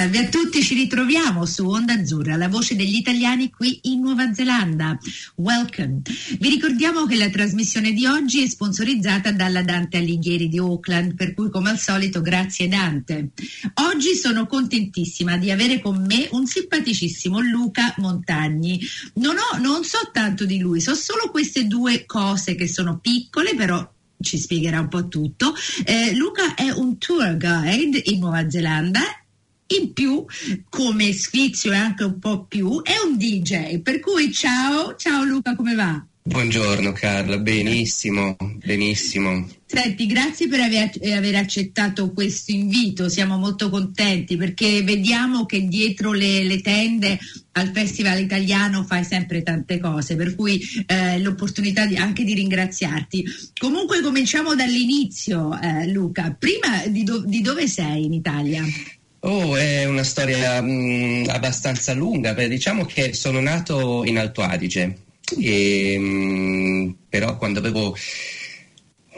Salve a tutti, ci ritroviamo su Onda Azzurra, la voce degli italiani qui in Nuova Zelanda. Welcome. Vi ricordiamo che la trasmissione di oggi è sponsorizzata dalla Dante Alighieri di Auckland, per cui come al solito grazie Dante. Oggi sono contentissima di avere con me un simpaticissimo Luca Montagni. Non, ho, non so tanto di lui, so solo queste due cose che sono piccole, però ci spiegherà un po' tutto. Eh, Luca è un tour guide in Nuova Zelanda in più come sfizio e anche un po' più è un DJ per cui ciao ciao Luca come va? Buongiorno Carla, benissimo, benissimo. Senti, grazie per aver, aver, accettato questo invito, siamo molto contenti perché vediamo che dietro le, le tende al Festival Italiano fai sempre tante cose, per cui eh, l'opportunità di, anche di ringraziarti. Comunque cominciamo dall'inizio eh, Luca, prima di, do, di dove sei in Italia? Oh, è una storia mh, abbastanza lunga, beh, diciamo che sono nato in Alto Adige, e, mh, però quando avevo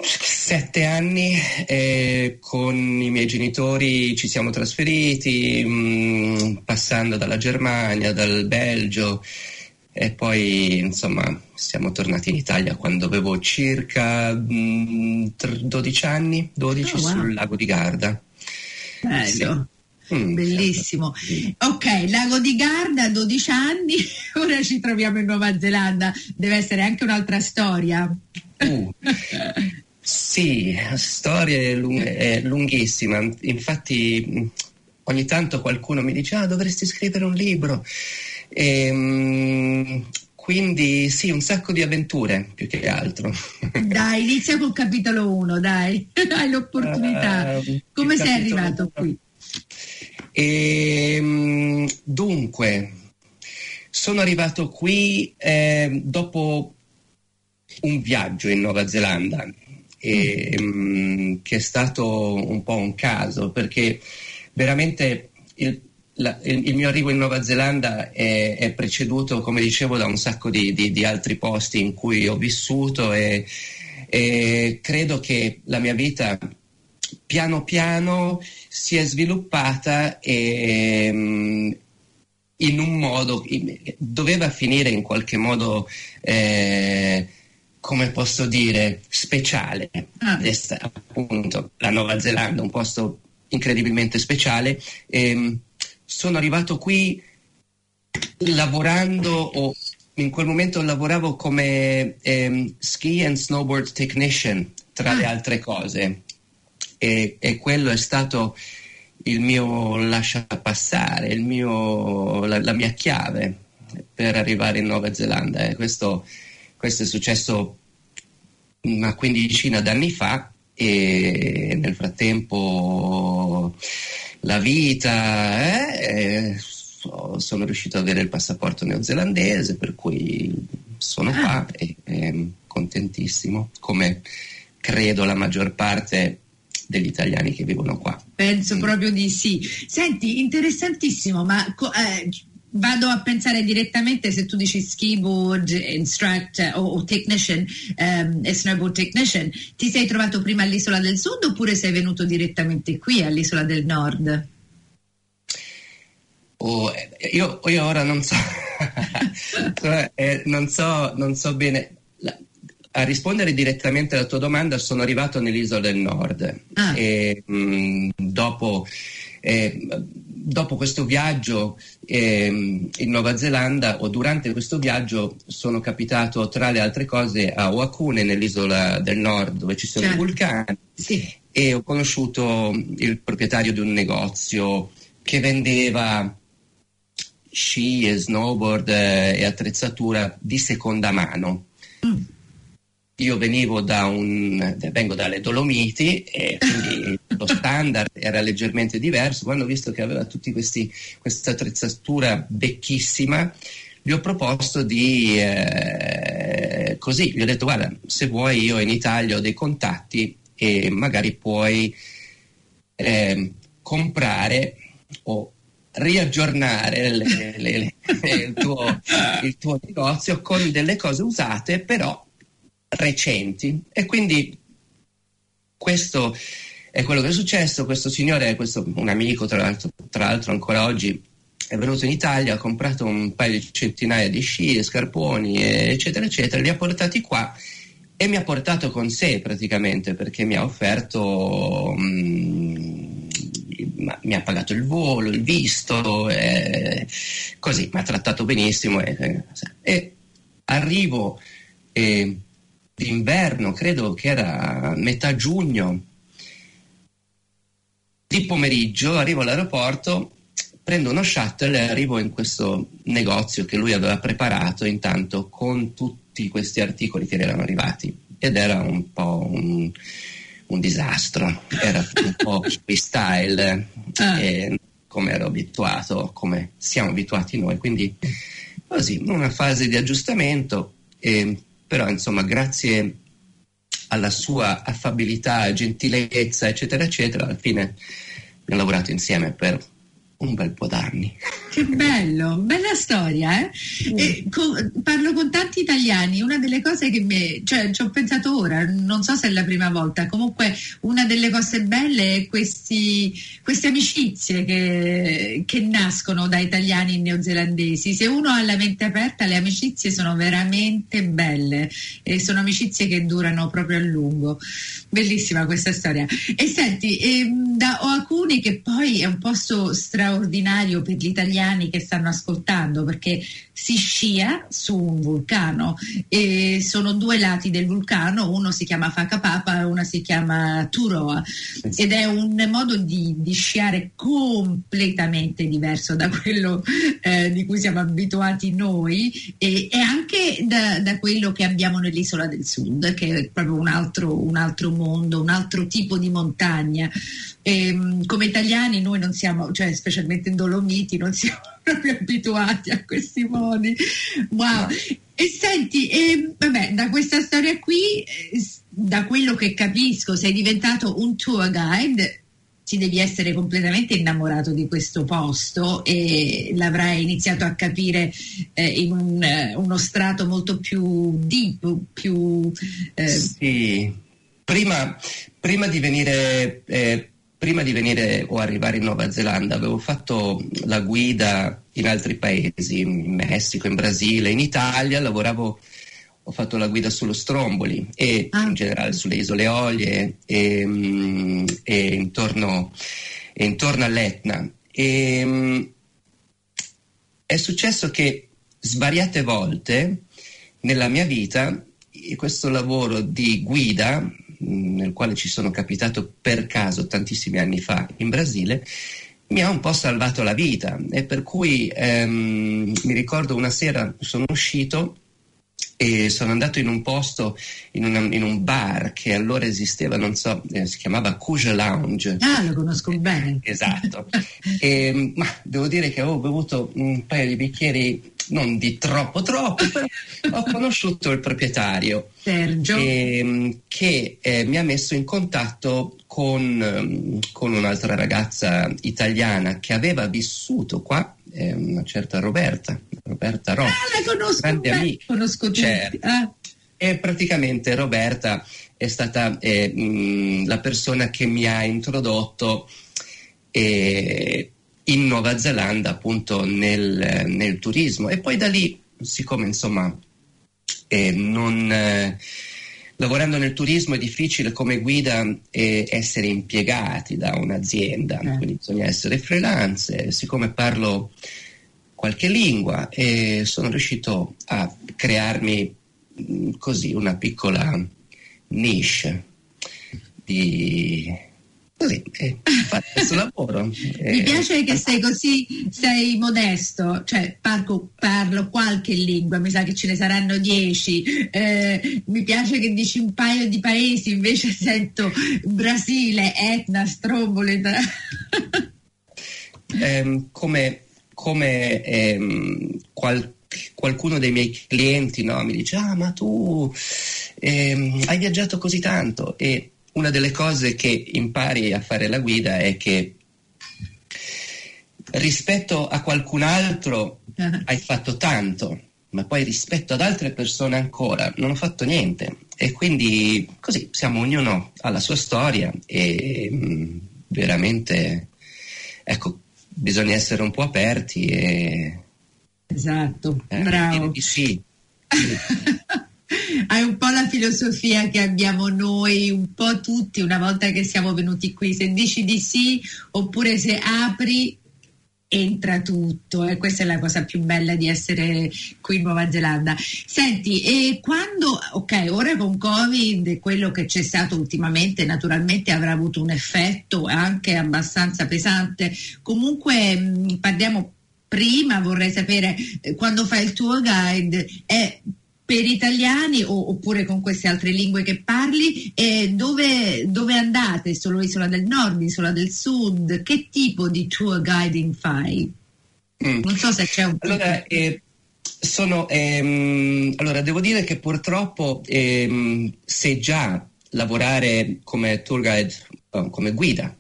sette anni eh, con i miei genitori ci siamo trasferiti, mh, passando dalla Germania, dal Belgio e poi insomma siamo tornati in Italia quando avevo circa 12 anni, 12 oh, wow. sul lago di Garda. Bello. Sì. Mm, Bellissimo. Ok, Lago di Garda, 12 anni, ora ci troviamo in Nuova Zelanda, deve essere anche un'altra storia. Uh, sì, la storia è, lung- è, lunghissima, infatti ogni tanto qualcuno mi dice ah dovresti scrivere un libro. E, um, quindi sì, un sacco di avventure più che altro. Dai, inizia col capitolo 1, dai, hai l'opportunità. Uh, Come sei arrivato uno... qui? E, ehm, dunque, sono arrivato qui eh, dopo un viaggio in Nuova Zelanda, e, mm. che è stato un po' un caso, perché veramente il, la, il, il mio arrivo in Nuova Zelanda è, è, preceduto, come dicevo, da un sacco di, di, di altri posti in cui ho vissuto e, e credo che la mia vita piano piano si è sviluppata e, um, in un modo, doveva finire in qualche modo, eh, come posso dire, speciale. Ah. Resta, appunto la Nuova Zelanda, un posto incredibilmente speciale. E, um, sono arrivato qui lavorando o in quel momento lavoravo come um, ski and snowboard technician tra ah. le altre cose e, e quello è stato il mio lascia passare, il mio, la, la, mia chiave per arrivare in Nuova Zelanda. Eh. Questo, questo, è successo una quindicina d'anni fa e nel frattempo la vita, eh, sono riuscito ad avere il passaporto neozelandese, per cui sono ah. qua e, e contentissimo, come credo la maggior parte degli italiani che vivono qua. Penso mm. proprio di sì. Senti, interessantissimo, ma eh, vado a pensare direttamente se tu dici skiboard, instructor o, o technician, um, snowboard technician, ti sei trovato prima all'isola del sud oppure sei venuto direttamente qui all'isola del nord? Oh, io, io, ora non so, eh, non so, non so bene a rispondere direttamente alla tua domanda, sono arrivato nell'isola del nord ah. e mh, dopo, eh, dopo, questo viaggio eh, in Nuova Zelanda o durante questo viaggio sono capitato tra le altre cose a Oakune nell'isola del nord dove ci sono certo. i vulcani sì. e ho conosciuto il proprietario di un negozio che vendeva sci e snowboard eh, e attrezzatura di seconda mano. Io venivo da un, vengo dalle Dolomiti e quindi lo standard era leggermente diverso. Quando ho visto che aveva tutta questa attrezzatura vecchissima, gli ho proposto di eh, così, gli ho detto guarda, se vuoi io in Italia ho dei contatti e magari puoi eh, comprare o riaggiornare le, le, le, il, tuo, il tuo negozio con delle cose usate però recenti e quindi questo è quello che è successo. Questo signore, questo, un amico tra l'altro, tra l'altro ancora oggi è venuto in Italia, ha comprato un paio di centinaia di sci, scarponi, eccetera, eccetera, li ha portati qua e mi ha portato con sé praticamente perché mi ha offerto, mh, mm, mi ha pagato il volo, il visto, eh, così, mi ha trattato benissimo e, e arrivo eh, d'inverno, credo che era metà giugno, di pomeriggio arrivo all'aeroporto prendo uno shuttle e arrivo in questo negozio che lui aveva preparato intanto con tutti questi articoli che erano arrivati ed era un po' un, un disastro, era un po' freestyle ah. come ero abituato, come siamo abituati noi, quindi così una fase di aggiustamento, eh, però insomma grazie alla sua affabilità, gentilezza eccetera eccetera, alla fine abbiamo lavorato insieme per un bel po' d'anni. Che bello, bella storia. Eh? Mm. Con, parlo con tanti italiani, una delle cose che mi... cioè ci ho pensato ora, non so se è la prima volta, comunque una delle cose belle è questi, queste amicizie che, che nascono da italiani neozelandesi. Se uno ha la mente aperta, le amicizie sono veramente belle e sono amicizie che durano proprio a lungo. Bellissima questa storia. E senti, ehm, da Oakuni, che poi è un posto straordinario per gli italiani che stanno ascoltando, perché si scia su un vulcano e sono due lati del vulcano, uno si chiama Fakapapa e uno si chiama Turoa ed è un modo di, di sciare completamente diverso da quello eh, di cui siamo abituati noi e, e anche da, da, quello che abbiamo nell'isola del sud, che è proprio un altro, un altro mondo, un altro tipo di montagna. E, ehm, come italiani noi non siamo, cioè specialmente in Dolomiti, non siamo proprio abituati a questi modi. Wow. E senti, eh, vabbè, da questa storia qui, eh, da quello che capisco, sei diventato un tour guide ti devi essere completamente innamorato di questo posto e l'avrai iniziato a capire eh, in un, eh, uno strato molto più deep, più... Eh... Sì, prima, prima, di venire... Prima di venire o arrivare in Nuova Zelanda avevo fatto la guida in altri paesi, in Messico, in Brasile, in Italia, lavoravo ho fatto la guida sullo Stromboli e ah. in generale sulle isole Olie e, mm, e, intorno, e intorno, all'Etna. E, mm, è successo che svariate volte nella mia vita questo lavoro di guida, nel quale ci sono capitato per caso tantissimi anni fa in Brasile, mi ha un po' salvato la vita e per cui ehm, mi ricordo una sera sono uscito e sono andato in un posto, in, una, in, un bar che allora esisteva, non so, eh, si chiamava Cuja Lounge. Ah, lo conosco bene. Esatto. e, ma devo dire che avevo bevuto un paio di bicchieri, non di troppo troppo, però ho conosciuto il proprietario. Sergio. E, che eh, mi ha messo in contatto con, con un'altra ragazza italiana che aveva vissuto qua è una certa Roberta, Roberta Rocchi. Ah, la conosco, grande beh, amica. conosco tutti. Certo. Ah. E praticamente Roberta è stata eh, mh, la persona che mi ha introdotto eh, in Nuova Zelanda appunto nel, nel, turismo e poi da lì, siccome insomma eh, non eh, lavorando nel turismo è difficile come guida eh, essere impiegati da un'azienda, eh. quindi bisogna essere freelance. Siccome parlo qualche lingua e sono riuscito a crearmi mh, mm, così una piccola niche di così eh, fare questo lavoro. Eh, Mi piace che sei così, sei modesto, cioè parlo, parlo, qualche lingua, mi sa che ce ne saranno dieci. Eh, mi piace che dici un paio di paesi, invece sento Brasile, Etna, Stromboli. eh, come come ehm, qual, qualcuno dei miei clienti no, mi dice ah ma tu ehm, hai viaggiato così tanto e una delle cose che impari a fare la guida è che rispetto a qualcun altro uh-huh. hai fatto tanto, ma poi rispetto ad altre persone ancora non ho fatto niente. E quindi così siamo ognuno alla sua storia e mh, mm, veramente, ecco, bisogna essere un po' aperti e... Esatto, eh, bravo. Sì. Hai un po' la filosofia che abbiamo noi, un po' tutti una volta che siamo venuti qui, se dici di sì oppure se apri entra tutto e questa è la cosa più bella di essere qui in Nuova Zelanda. Senti, e quando, ok, ora con Covid quello che c'è stato ultimamente naturalmente avrà avuto un effetto anche abbastanza pesante, comunque mh, parliamo prima, vorrei sapere, eh, quando fai il tuo guide, è per italiani o, oppure con queste altre lingue che parli, e dove, dove, andate? Solo Isola del Nord, Isola del Sud? Che tipo di tour guiding fai? Mm. Non so se c'è un... Allora, eh, sono, ehm, allora, devo dire che purtroppo ehm, se già lavorare come tour guide, come guida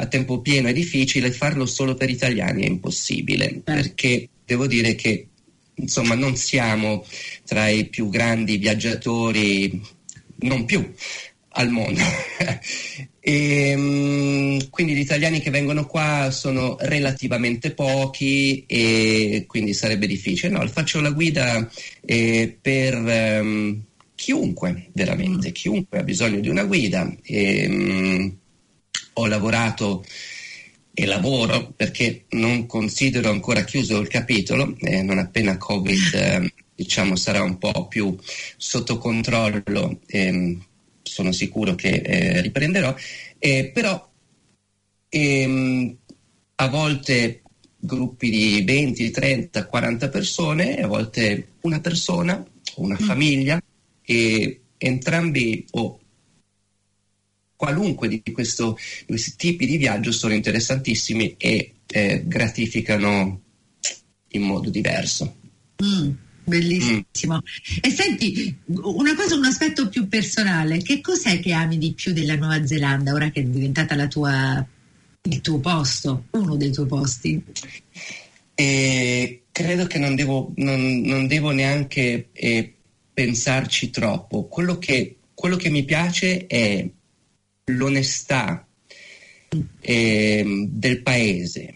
a tempo pieno è difficile, farlo solo per italiani è impossibile, eh. perché devo dire che insomma non siamo tra i più grandi viaggiatori, non più al mondo. e, um, quindi gli italiani che vengono qua sono relativamente pochi e quindi sarebbe difficile. No, faccio la guida eh, per um, chiunque, veramente, chiunque ha bisogno di una guida. E, um, ho lavorato e lavoro perché non considero ancora chiuso il capitolo, eh, non appena Covid eh, diciamo, sarà un po' più sotto controllo, eh, sono sicuro che eh, riprenderò, eh, però ehm, a volte gruppi di 20, 30, 40 persone, a volte una persona una mm. famiglia e entrambi o qualunque di, questo, di, questi tipi di viaggio sono interessantissimi e eh, gratificano in modo diverso. Mm, bellissimo. Mm. E senti, una cosa, un aspetto più personale, che cos'è che ami di più della Nuova Zelanda ora che è diventata tua, il tuo posto, uno dei tuoi posti? E credo che non devo, non, non devo neanche eh, pensarci troppo. Quello che, quello che mi piace è l'onestà eh, del paese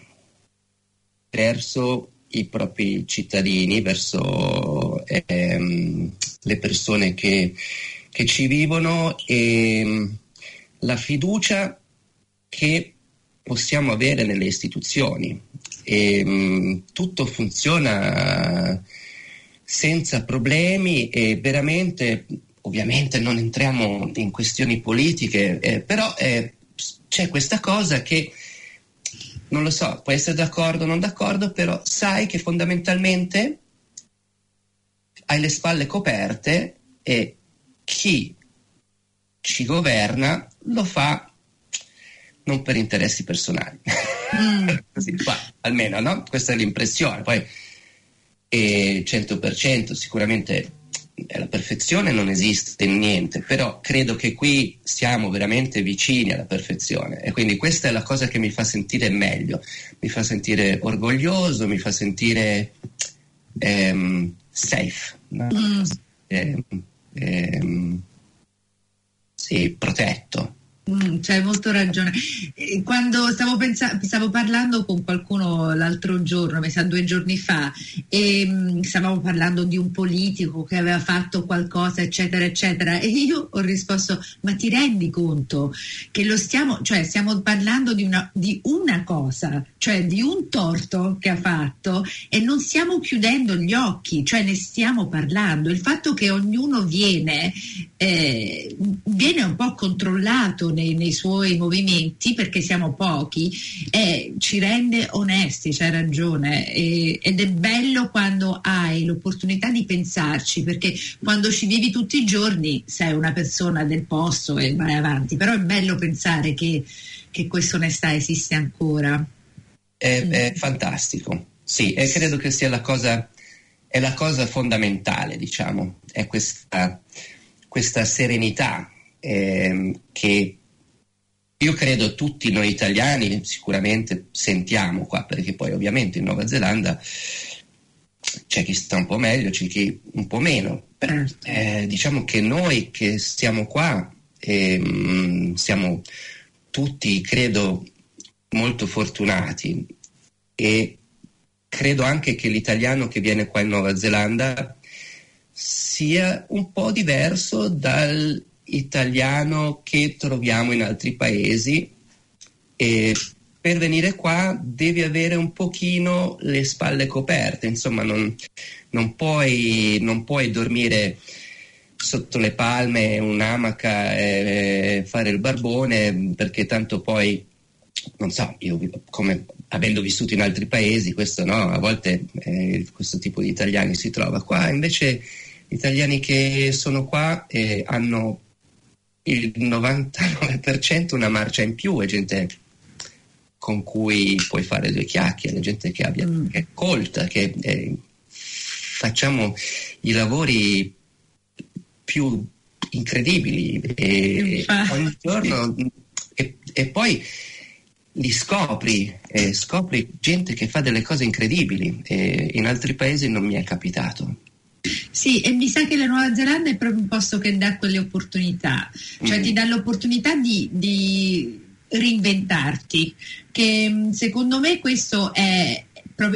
verso i propri cittadini, verso ehm, le persone che, che, ci vivono e ehm, la fiducia che possiamo avere nelle istituzioni. E, ehm, tutto funziona senza problemi e veramente ovviamente non entriamo in questioni politiche, eh, però eh, c'è questa cosa che non lo so, puoi essere d'accordo o non d'accordo, però sai che fondamentalmente hai le spalle coperte e chi ci governa lo fa non per interessi personali. Mm. Così, qua, almeno, no? Questa è l'impressione. Poi, e 100% sicuramente la perfezione non esiste in niente, però credo che qui siamo veramente vicini alla perfezione e quindi questa è la cosa che mi fa sentire meglio, mi fa sentire orgoglioso, mi fa sentire ehm, safe, no? mm. ehm, ehm, sì, protetto. Mm, c'hai molto ragione. Quando stavo, pensa- stavo, parlando con qualcuno l'altro giorno, mi sa due giorni fa, e mm, stavamo parlando di un politico che aveva fatto qualcosa, eccetera, eccetera, e io ho risposto: Ma ti rendi conto che lo stiamo, cioè stiamo parlando di una, di una cosa, cioè di un torto che ha fatto, e non stiamo chiudendo gli occhi, cioè ne stiamo parlando. Il fatto che ognuno viene, eh, viene un po' controllato nei, nei, suoi movimenti, perché siamo pochi, eh, ci rende onesti, c'hai ragione, e, ed è bello quando hai l'opportunità di pensarci, perché quando ci vivi tutti i giorni sei una persona del posto e vai avanti, però è bello pensare che, che questa onestà esiste ancora. È, è fantastico, sì, e credo che sia la cosa, è la cosa fondamentale, diciamo, è questa, questa serenità eh, che io credo tutti noi italiani sicuramente sentiamo qua, perché poi ovviamente in Nuova Zelanda c'è chi sta un po' meglio, c'è chi un po' meno. Però, eh, diciamo che noi che stiamo qua eh, siamo tutti, credo, molto fortunati e credo anche che l'italiano che viene qua in Nuova Zelanda sia un po' diverso dall'italiano che troviamo in altri paesi. E per venire qua devi avere un pochino le spalle coperte, insomma non, non, puoi, non puoi dormire sotto le palme, un'amaca e fare il barbone perché tanto poi non so, io come avendo vissuto in altri paesi, questo no, a volte eh, questo tipo di italiani si trova qua, invece gli italiani che sono qua eh, hanno il 99% una marcia in più, è gente con cui puoi fare due chiacchiere, gente che, abbia, mm. che è colta, che eh, facciamo i lavori più incredibili e, ogni giorno e, e poi li scopri, eh, scopri gente che fa delle cose incredibili e in altri paesi non mi è capitato. Sì, e mi sa che la Nuova Zelanda è proprio un posto che dà quelle opportunità, cioè mm. ti dà l'opportunità di, di reinventarti, che mm, secondo me questo è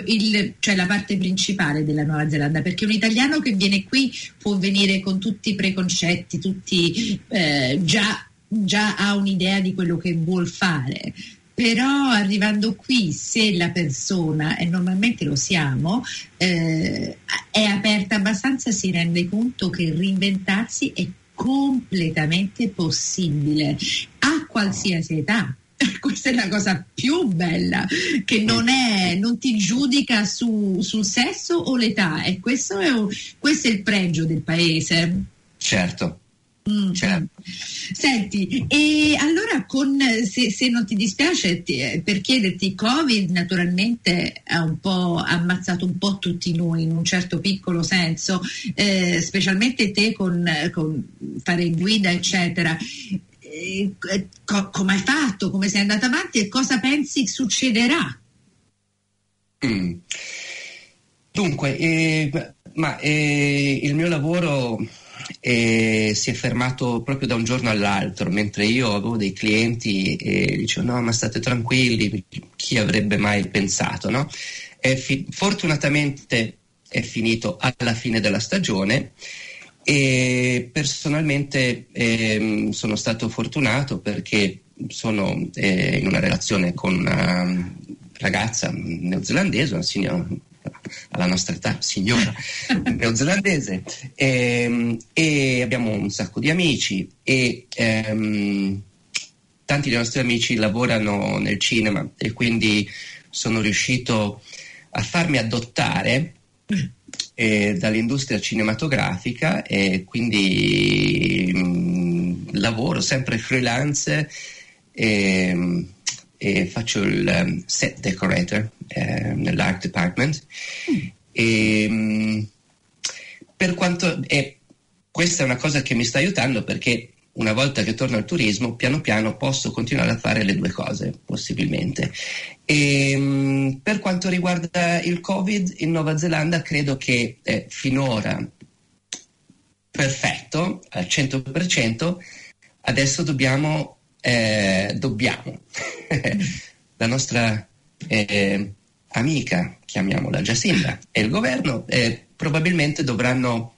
il, cioè la parte principale della Nuova Zelanda, perché un italiano che viene qui può venire con tutti i preconcetti, tutti eh, già, già ha un'idea di quello che vuol fare però arrivando qui se la persona, e normalmente lo siamo, eh, è aperta abbastanza si rende conto che reinventarsi è completamente possibile a qualsiasi età. Questa è la cosa più bella, che non, è, non ti giudica su, sul sesso o l'età, e questo è, questo è il pregio del paese. Certo, Mm. Certo. Senti, e allora con, se, se non ti dispiace ti, eh, per chiederti, Covid naturalmente ha un po' ammazzato un po' tutti noi in un certo piccolo senso, eh, specialmente te con, con, fare guida eccetera. Eh, co- come hai fatto, come sei andata avanti e cosa pensi succederà? Mm. Dunque, eh, ma eh, il mio lavoro e si è fermato proprio da un giorno all'altro, mentre io avevo dei clienti e dicevo no ma state tranquilli, chi avrebbe mai pensato, no? Fi- fortunatamente è finito alla fine della stagione e personalmente eh, sono stato fortunato perché sono eh, in una relazione con una ragazza neozelandese, una signora, alla nostra età, signora neozelandese, e, ehm, e, abbiamo un sacco di amici e ehm, tanti dei nostri amici lavorano nel cinema e quindi sono riuscito a farmi adottare eh, dall'industria cinematografica e quindi mh, mm, lavoro sempre freelance. E, ehm, e faccio il um, set decorator eh, nell'art department. Mm. E, um, per quanto e questa è una cosa che mi sta aiutando perché una volta che torno al turismo, piano piano posso continuare a fare le due cose, possibilmente. E, um, per quanto riguarda il Covid in Nuova Zelanda, credo che eh, finora perfetto al 100%, adesso dobbiamo eh, dobbiamo, la nostra eh, amica, chiamiamola Giacinda, e il governo eh, probabilmente dovranno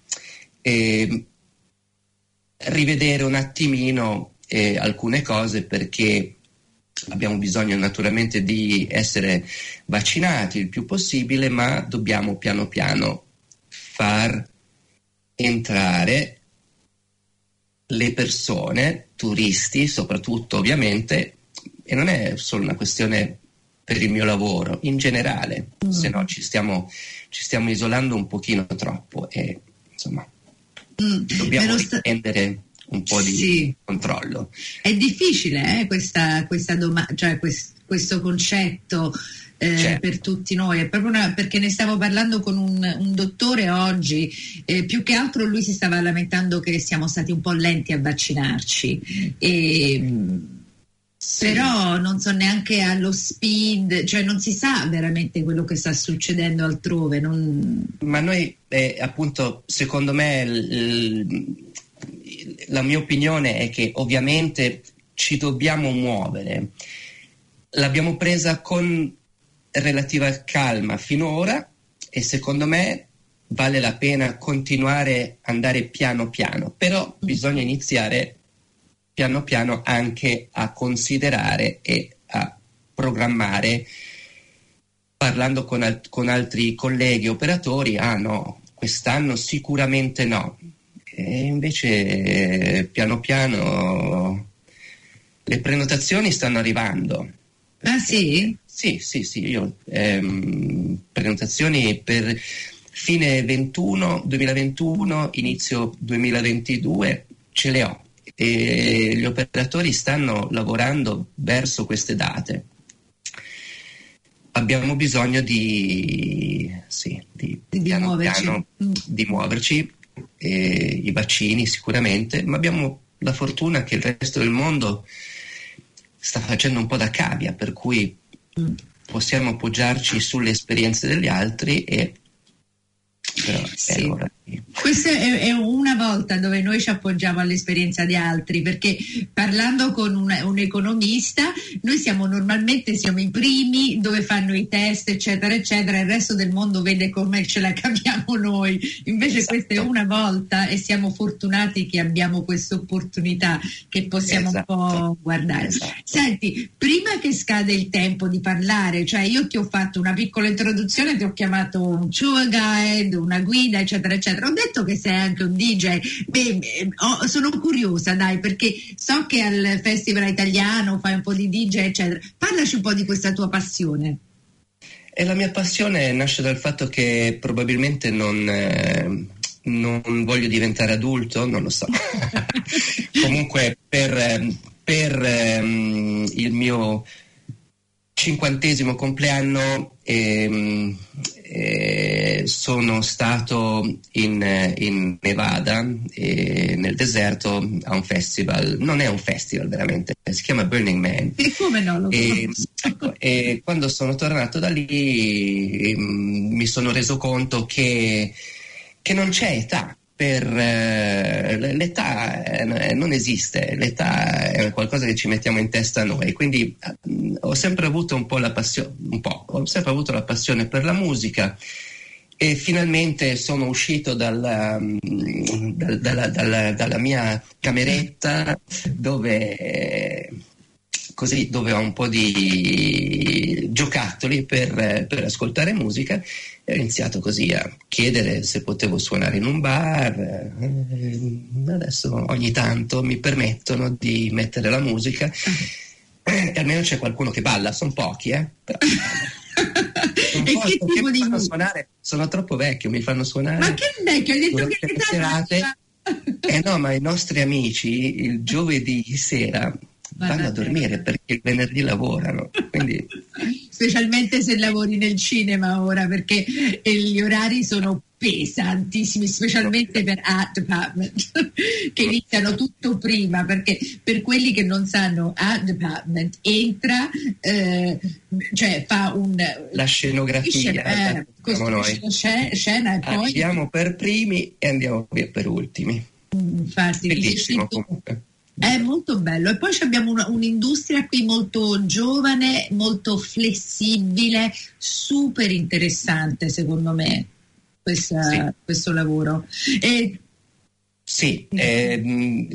eh, rivedere un attimino eh, alcune cose perché abbiamo bisogno naturalmente di essere vaccinati il più possibile, ma dobbiamo piano piano far entrare le persone, turisti soprattutto ovviamente, e non è solo una questione per il mio lavoro, in generale, mm. se no ci stiamo, ci stiamo, isolando un pochino troppo e insomma mm. dobbiamo sta... riprendere un po' di sì. controllo. È difficile eh, questa, questa doma- cioè quest- questo concetto eh, certo. per tutti noi, è proprio una, perché ne stavo parlando con un, un dottore oggi, eh, più che altro lui si stava lamentando che siamo stati un po' lenti a vaccinarci. E, Però non so neanche allo speed, cioè non si sa veramente quello che sta succedendo altrove. Non... Ma noi, eh, appunto, secondo me, l- l- la mia opinione è che ovviamente ci dobbiamo muovere. L'abbiamo presa con relativa calma finora e secondo me vale la pena continuare ad andare piano piano, però bisogna iniziare piano piano anche a considerare e a programmare, parlando con, al- con altri colleghi operatori, ah no, quest'anno sicuramente no. E invece piano piano le prenotazioni stanno arrivando. Ah sì? Sì, sì, sì, io ehm, prenotazioni per fine 21, 2021, inizio 2022 ce le ho e gli operatori stanno lavorando verso queste date. Abbiamo bisogno di, sì, di, Di piano muoverci. piano Mm. di muoverci, e i vaccini sicuramente, ma abbiamo la fortuna che il resto del mondo sta facendo un po' da cavia, per cui possiamo appoggiarci sulle esperienze degli altri e però Sì. è ora Questa è, una volta dove noi ci appoggiamo all'esperienza di altri, perché parlando con un, un economista, noi siamo normalmente siamo i primi dove fanno i test, eccetera, eccetera, il resto del mondo vede come ce la capiamo noi. Invece Esatto. questa è una volta e siamo fortunati che abbiamo questa opportunità che possiamo Esatto. un po' guardare. Esatto. Senti, prima che scade il tempo di parlare, cioè io ti ho fatto una piccola introduzione, ti ho chiamato un tour guide, una guida, eccetera, eccetera. Ho detto che sei anche un DJ. Beh, eh, ho- sono curiosa, dai, perché so che al Festival Italiano fai un po' di DJ, eccetera. Parlaci un po' di questa tua passione. E la mia passione nasce dal fatto che probabilmente non, eh, non voglio diventare adulto, non lo so. Comunque per, ehm, per, ehm, il mio cinquantesimo compleanno ehm, eh, sono stato in, in Nevada, eh, nel deserto, a un festival. Non è un festival veramente, si chiama Burning Man. E come no? Lo E, conosco. ecco, e quando sono tornato da lì mm, mi sono reso conto che, che non c'è età. Per, eh, l'età eh, non esiste, l'età è qualcosa che ci mettiamo in testa noi, quindi mm, ho sempre avuto un po' la passione, un po', ho sempre avuto la passione per la musica e finalmente sono uscito dalla, mm, dal- dalla- dalla- dalla mia cameretta dove eh, così dove ho un po' di giocattoli per, per ascoltare musica e ho iniziato così a chiedere se potevo suonare in un bar. eh, Adesso ogni tanto mi permettono di mettere la musica e almeno c'è qualcuno che balla, sono pochi, eh? Però, e che tipo di musica? suonare, sono troppo vecchio, mi fanno suonare. Ma che vecchio, hai detto che età serate. Eh no, ma i nostri amici il giovedì sera Vanno a dormire perché il venerdì lavorano. Quindi specialmente se lavori nel cinema ora perché eh, gli orari sono pesantissimi specialmente per Art Department che iniziano tutto prima perché per quelli che non sanno Art Department entra eh, cioè fa un la scenografia eh, costruisce scena e poi Arriviamo per primi e andiamo via per ultimi. infatti Bellissimo comunque. È molto bello e poi abbiamo una- un'industria qui molto giovane, molto flessibile, super interessante secondo me questa- Sì. questo lavoro. E, Sì, ehm,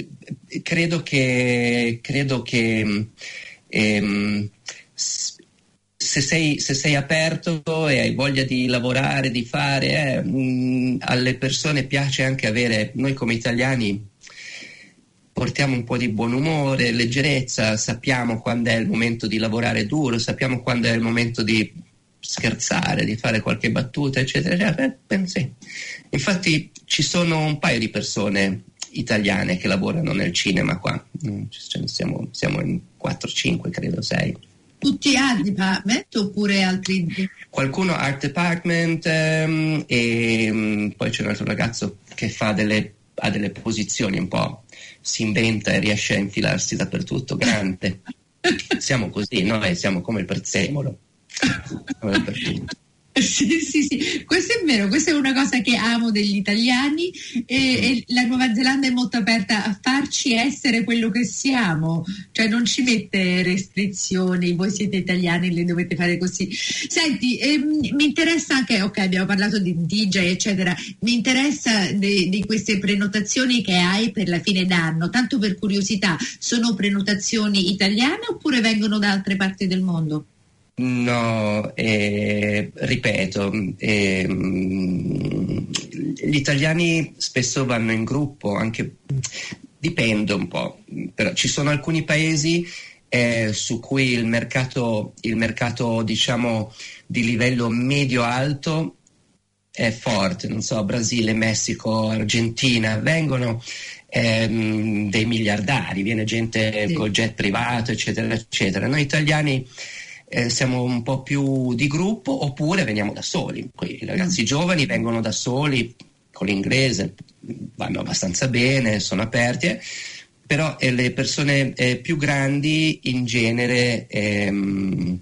credo che, credo che s- se, sei, se sei aperto e hai voglia di lavorare, di fare, eh, mh, alle persone piace anche avere, noi come italiani portiamo un po' di buon umore, leggerezza, sappiamo quando è il momento di lavorare duro, sappiamo quando è il momento di scherzare, di fare qualche battuta, eccetera. eccetera. Eh, sì. Infatti ci sono un paio di persone italiane che lavorano nel cinema qua, Mm, siamo, siamo in 4-5, credo 6. tutti Art Department oppure altri? Qualcuno Art Department ehm, e mm, poi c'è un altro ragazzo che fa delle, ha delle posizioni un po', si inventa e riesce a infilarsi dappertutto, grande. siamo così, noi siamo come il prezzemolo. Sì, sì, sì, questo è vero, questa è una cosa che amo degli italiani e, e, la Nuova Zelanda è molto aperta a farci essere quello che siamo, cioè non ci mette restrizioni, voi siete italiani, le dovete fare così. Senti, ehm, mi interessa anche, ok, abbiamo parlato di DJ, eccetera, mi interessa di queste prenotazioni che hai per la fine d'anno, tanto per curiosità, sono prenotazioni italiane oppure vengono da altre parti del mondo? No, eh, ripeto, eh, gli italiani spesso vanno in gruppo, anche dipende un po', però ci sono alcuni paesi eh, su cui il mercato, il mercato diciamo di livello medio-alto è forte, non so, Brasile, Messico, Argentina, vengono ehm, dei miliardari, viene gente sì. col jet privato, eccetera, eccetera. Noi italiani eh, siamo un po' più di gruppo oppure veniamo da soli. I ragazzi mm. giovani vengono da soli con l'inglese, vanno abbastanza bene, sono aperti, eh, però eh, le persone eh, più grandi in genere ehm,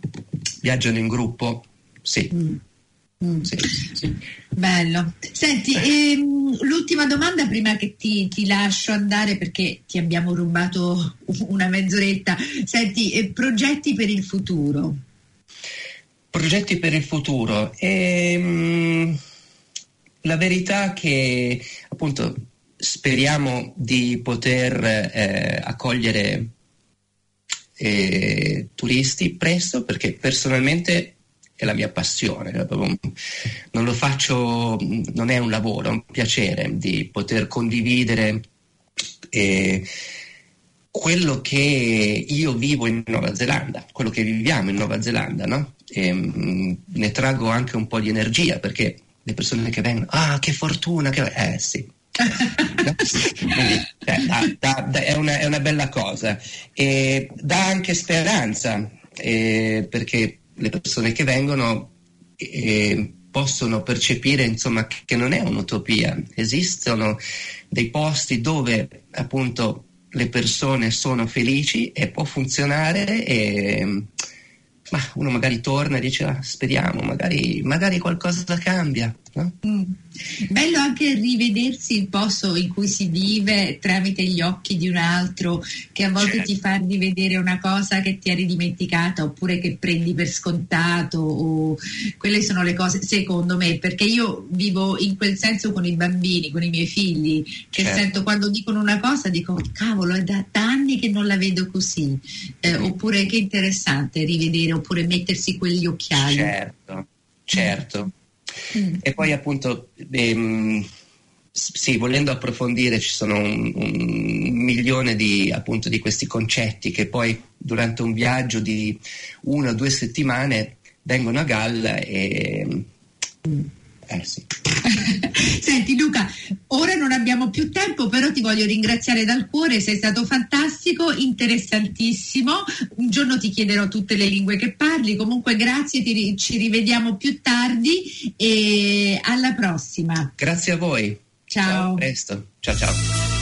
viaggiano in gruppo, sì. Mm. Mm. Sì, sì. Bello. Senti, ehm, l'ultima domanda prima che ti, ti, lascio andare perché ti abbiamo rubato una mezz'oretta. Senti, eh, progetti per il futuro. Progetti per il futuro. Ehm, la verità che appunto speriamo di poter eh, accogliere eh, turisti presto perché personalmente è la mia passione, non lo faccio, non è un lavoro, è un piacere di poter condividere eh, quello che io vivo in Nuova Zelanda, quello che viviamo in Nuova Zelanda, no? E, mh, mm, ne traggo anche un po' di energia perché le persone che vengono, ah che fortuna, che... eh sì, Quindi, eh, da, da, da, è, una, è, una, bella cosa e dà anche speranza eh, perché le persone che vengono eh, possono percepire insomma, che non è un'utopia, esistono dei posti dove appunto le persone sono felici e può funzionare e ma uno magari torna e dice ah, speriamo, magari, magari qualcosa cambia. No? Mm. Bello anche rivedersi il posto in cui si vive tramite gli occhi di un altro, che a volte certo. ti fa rivedere una cosa che ti eri dimenticata oppure che prendi per scontato. O... Quelle sono le cose, secondo me, perché io vivo in quel senso con i bambini, con i miei figli, che certo. sento quando dicono una cosa, dico cavolo, è da, da anni che non la vedo così. Eh, mm. Oppure che interessante rivedere, oppure mettersi quegli occhiali. Certo, certo. Mm. E poi appunto, ehm, sì, volendo approfondire ci sono un, un milione di, appunto, di questi concetti che poi durante un viaggio di una o due settimane vengono a galla e... Mm eh sì. Senti Luca, ora non abbiamo più tempo, però ti voglio ringraziare dal cuore, sei stato fantastico, interessantissimo. Un giorno ti chiederò tutte le lingue che parli. Comunque grazie, ti, ci rivediamo più tardi e alla prossima. Grazie a voi. Ciao. ciao a presto. Ciao ciao.